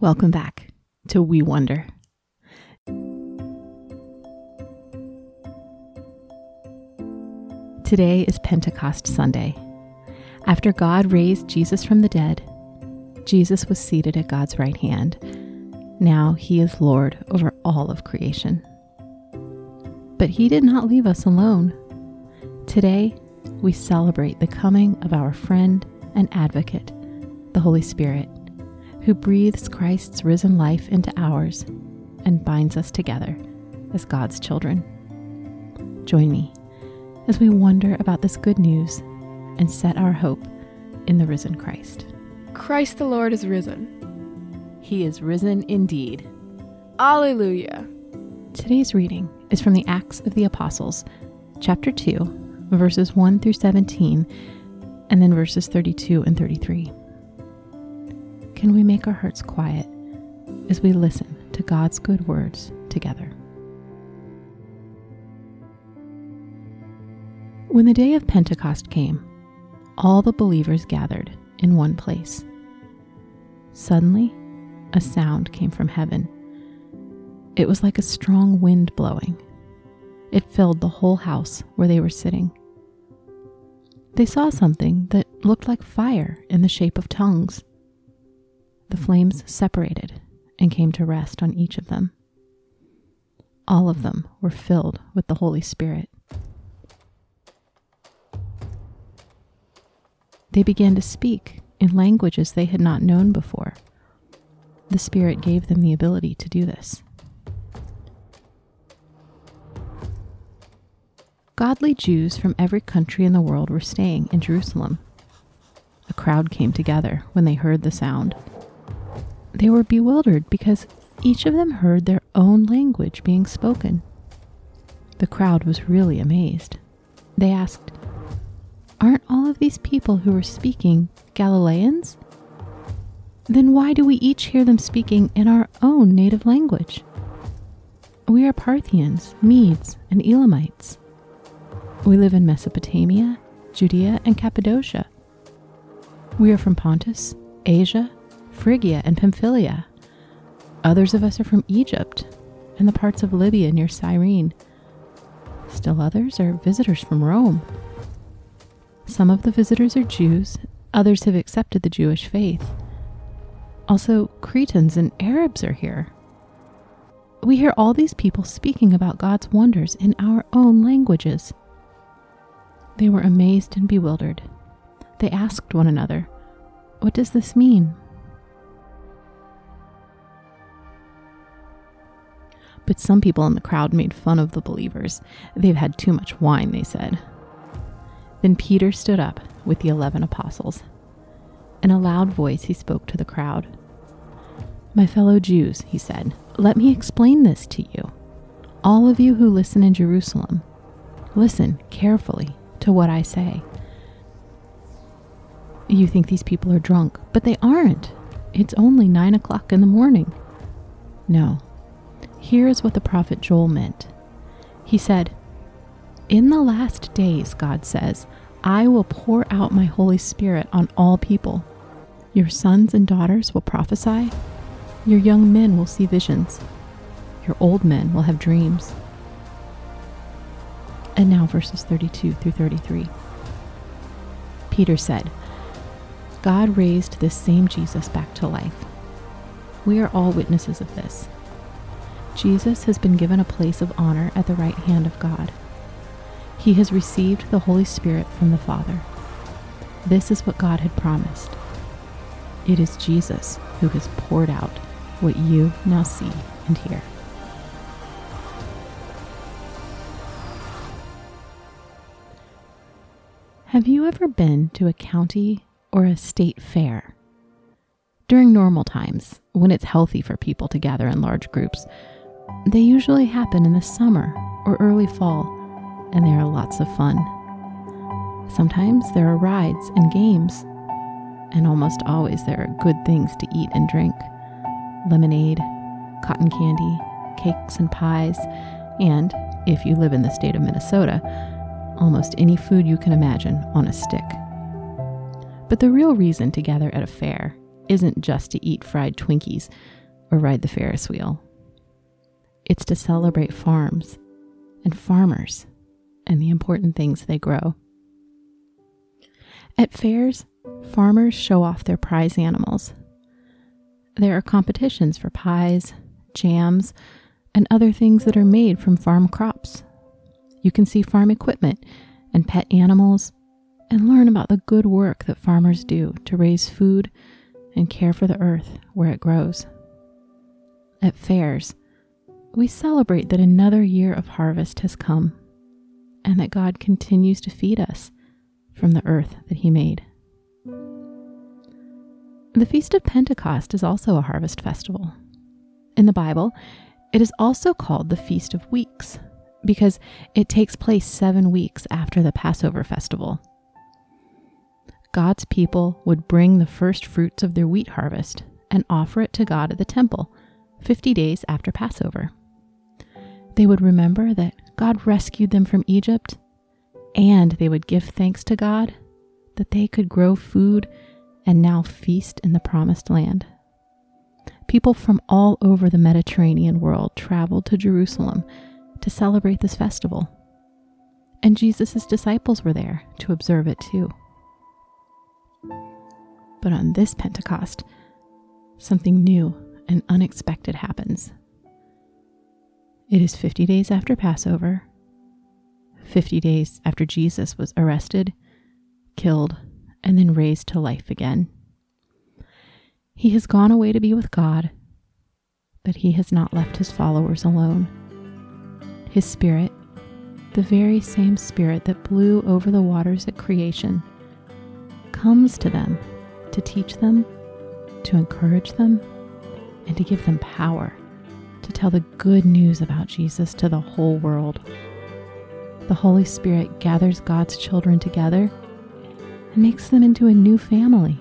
Welcome back to We Wonder. Today is Pentecost Sunday. After God raised Jesus from the dead, Jesus was seated at God's right hand. Now he is Lord over all of creation. But he did not leave us alone. Today, we celebrate the coming of our friend and advocate, the Holy Spirit, who breathes Christ's risen life into ours and binds us together as God's children. Join me as we wonder about this good news and set our hope in the risen Christ. Christ the Lord is risen. He is risen indeed. Alleluia. Today's reading is from the Acts of the Apostles, chapter 2, verses 1 through 17, and then verses 32 and 33. Can we make our hearts quiet as we listen to God's good words together? When the day of Pentecost came, all the believers gathered in one place. Suddenly, a sound came from heaven. It was like a strong wind blowing. It filled the whole house where they were sitting. They saw something that looked like fire in the shape of tongues. The flames separated and came to rest on each of them. All of them were filled with the Holy Spirit. They began to speak in languages they had not known before. The Spirit gave them the ability to do this. Godly Jews from every country in the world were staying in Jerusalem. A crowd came together when they heard the sound. They were bewildered because each of them heard their own language being spoken. The crowd was really amazed. They asked, Aren't all of these people who are speaking Galileans? Then why do we each hear them speaking in our own native language? We are Parthians, Medes, and Elamites. We live in Mesopotamia, Judea, and Cappadocia. We are from Pontus, Asia, Phrygia, and Pamphylia. Others of us are from Egypt and the parts of Libya near Cyrene. Still others are visitors from Rome. Some of the visitors are Jews, others have accepted the Jewish faith. Also, Cretans and Arabs are here. We hear all these people speaking about God's wonders in our own languages. They were amazed and bewildered. They asked one another, What does this mean? But some people in the crowd made fun of the believers. They've had too much wine, they said. Then Peter stood up with the eleven apostles. In a loud voice, he spoke to the crowd. My fellow Jews, he said, let me explain this to you. All of you who listen in Jerusalem, listen carefully to what I say. You think these people are drunk, but they aren't. It's only nine o'clock in the morning. No. Here is what the prophet Joel meant. He said, in the last days, God says, I will pour out my Holy Spirit on all people. Your sons and daughters will prophesy. Your young men will see visions. Your old men will have dreams. And now, verses 32 through 33. Peter said, God raised this same Jesus back to life. We are all witnesses of this. Jesus has been given a place of honor at the right hand of God he has received the Holy Spirit from the Father. This is what God had promised. It is Jesus who has poured out what you now see and hear. Have you ever been to a county or a state fair? During normal times, when it's healthy for people to gather in large groups, they usually happen in the summer or early fall and they are lots of fun. Sometimes there are rides and games, and almost always there are good things to eat and drink lemonade, cotton candy, cakes and pies, and, if you live in the state of Minnesota, almost any food you can imagine on a stick. But the real reason to gather at a fair isn't just to eat fried Twinkies or ride the Ferris wheel. It's to celebrate farms and farmers and the important things they grow. At fairs, farmers show off their prize animals. There are competitions for pies, jams, and other things that are made from farm crops. You can see farm equipment and pet animals and learn about the good work that farmers do to raise food and care for the earth where it grows. At fairs, we celebrate that another year of harvest has come and that God continues to feed us from the earth that He made. The Feast of Pentecost is also a harvest festival. In the Bible, it is also called the Feast of Weeks because it takes place seven weeks after the Passover festival. God's people would bring the first fruits of their wheat harvest and offer it to God at the temple 50 days after Passover. They would remember that God rescued them from Egypt, and they would give thanks to God that they could grow food and now feast in the promised land. People from all over the Mediterranean world traveled to Jerusalem to celebrate this festival, and Jesus' disciples were there to observe it too. But on this Pentecost, something new and unexpected happens. It is 50 days after Passover, 50 days after Jesus was arrested, killed, and then raised to life again. He has gone away to be with God, but he has not left his followers alone. His Spirit, the very same Spirit that blew over the waters at creation, comes to them to teach them, to encourage them, and to give them power to tell the good news about Jesus to the whole world. The Holy Spirit gathers God's children together and makes them into a new family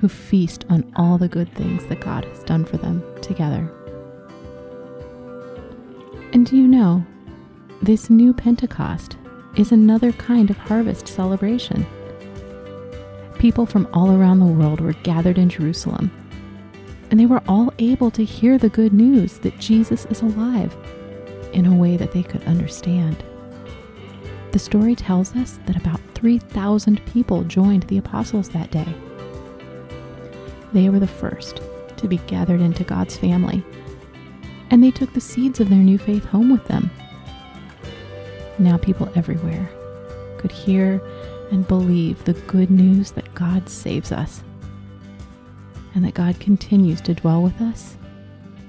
who feast on all the good things that God has done for them together. And do you know, this new Pentecost is another kind of harvest celebration. People from all around the world were gathered in Jerusalem, and they were all able to hear the good news that Jesus is alive in a way that they could understand. The story tells us that about 3,000 people joined the apostles that day. They were the first to be gathered into God's family, and they took the seeds of their new faith home with them. Now, people everywhere could hear and believe the good news that God saves us and that God continues to dwell with us,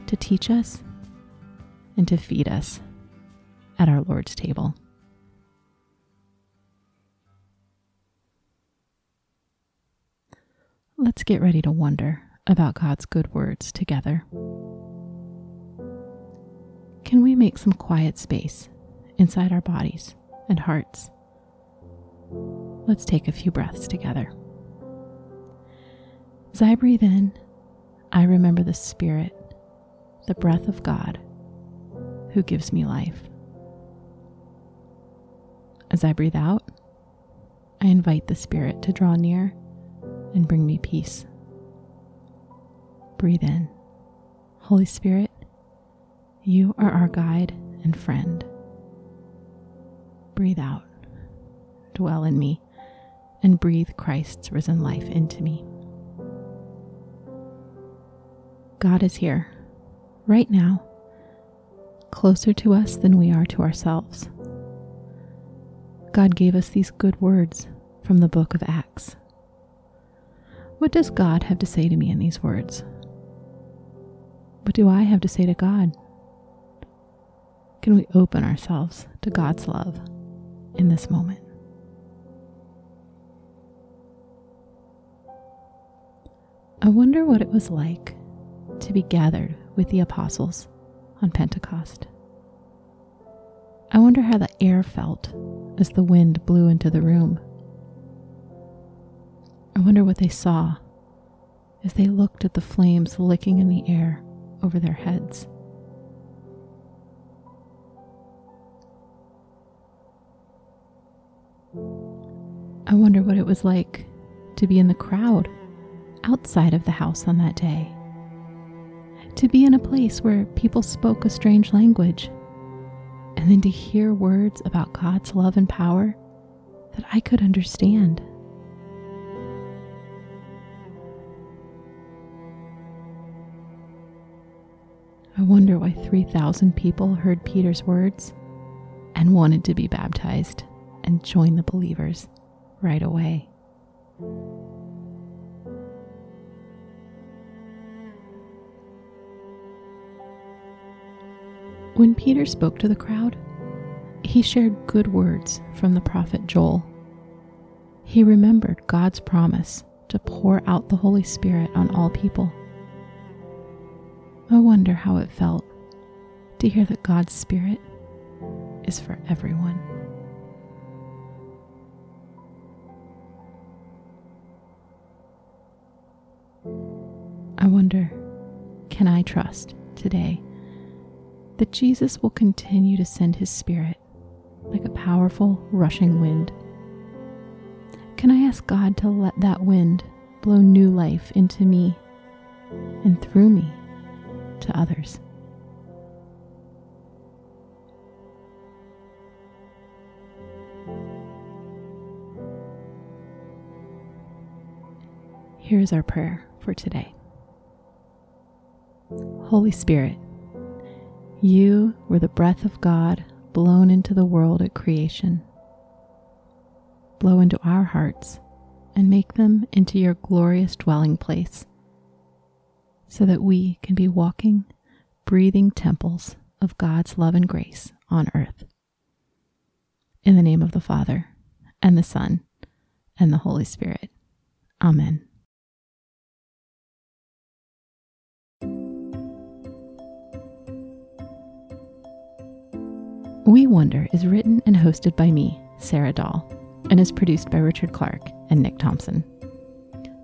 to teach us, and to feed us at our Lord's table. Let's get ready to wonder about God's good words together. Can we make some quiet space inside our bodies and hearts? Let's take a few breaths together. As I breathe in, I remember the Spirit, the breath of God, who gives me life. As I breathe out, I invite the Spirit to draw near and bring me peace. Breathe in. Holy Spirit, you are our guide and friend. Breathe out. Dwell in me and breathe Christ's risen life into me. God is here, right now, closer to us than we are to ourselves. God gave us these good words from the book of Acts. What does God have to say to me in these words? What do I have to say to God? Can we open ourselves to God's love in this moment? I wonder what it was like to be gathered with the apostles on Pentecost. I wonder how the air felt as the wind blew into the room I wonder what they saw as they looked at the flames licking in the air over their heads. I wonder what it was like to be in the crowd outside of the house on that day, to be in a place where people spoke a strange language, and then to hear words about God's love and power that I could understand. I wonder why 3,000 people heard Peter's words and wanted to be baptized and join the believers right away. When Peter spoke to the crowd, he shared good words from the prophet Joel. He remembered God's promise to pour out the Holy Spirit on all people. I wonder how it felt to hear that God's Spirit is for everyone. I wonder, can I trust today that Jesus will continue to send his Spirit like a powerful rushing wind? Can I ask God to let that wind blow new life into me and through me to others? Here is our prayer for today. Holy Spirit, you were the breath of God blown into the world at creation. Blow into our hearts and make them into your glorious dwelling place so that we can be walking, breathing temples of God's love and grace on earth. In the name of the Father, and the Son, and the Holy Spirit. Amen. We Wonder is written and hosted by me, Sarah Dahl, and is produced by Richard Clark and Nick Thompson.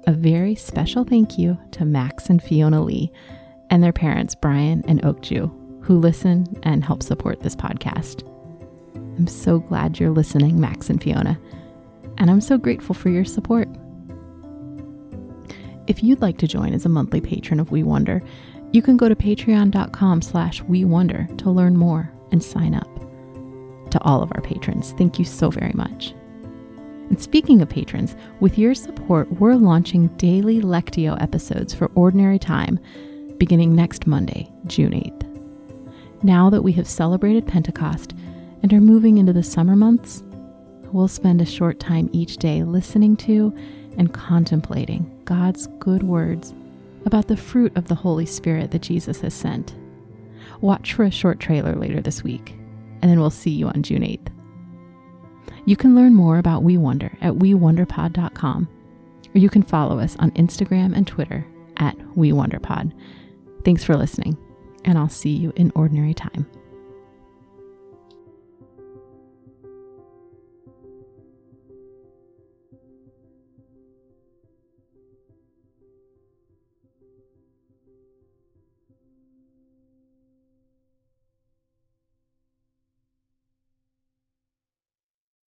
A very special thank you to Max and Fiona Lee and their parents, Brian and Oakju, who listen and help support this podcast. I'm so glad you're listening, Max and Fiona, and I'm so grateful for your support. If you'd like to join as a monthly patron of We Wonder, you can go to patreon.com slash we wonder to learn more and sign up to all of our patrons. Thank you so very much. And speaking of patrons, with your support, we're launching daily Lectio episodes for Ordinary Time beginning next Monday, June 8th. Now that we have celebrated Pentecost and are moving into the summer months, we'll spend a short time each day listening to and contemplating God's good words about the fruit of the Holy Spirit that Jesus has sent. Watch for a short trailer later this week and then we'll see you on June 8th. You can learn more about We Wonder at WeWonderPod.com, or you can follow us on Instagram and Twitter at WeWonderPod. Thanks for listening, and I'll see you in ordinary time.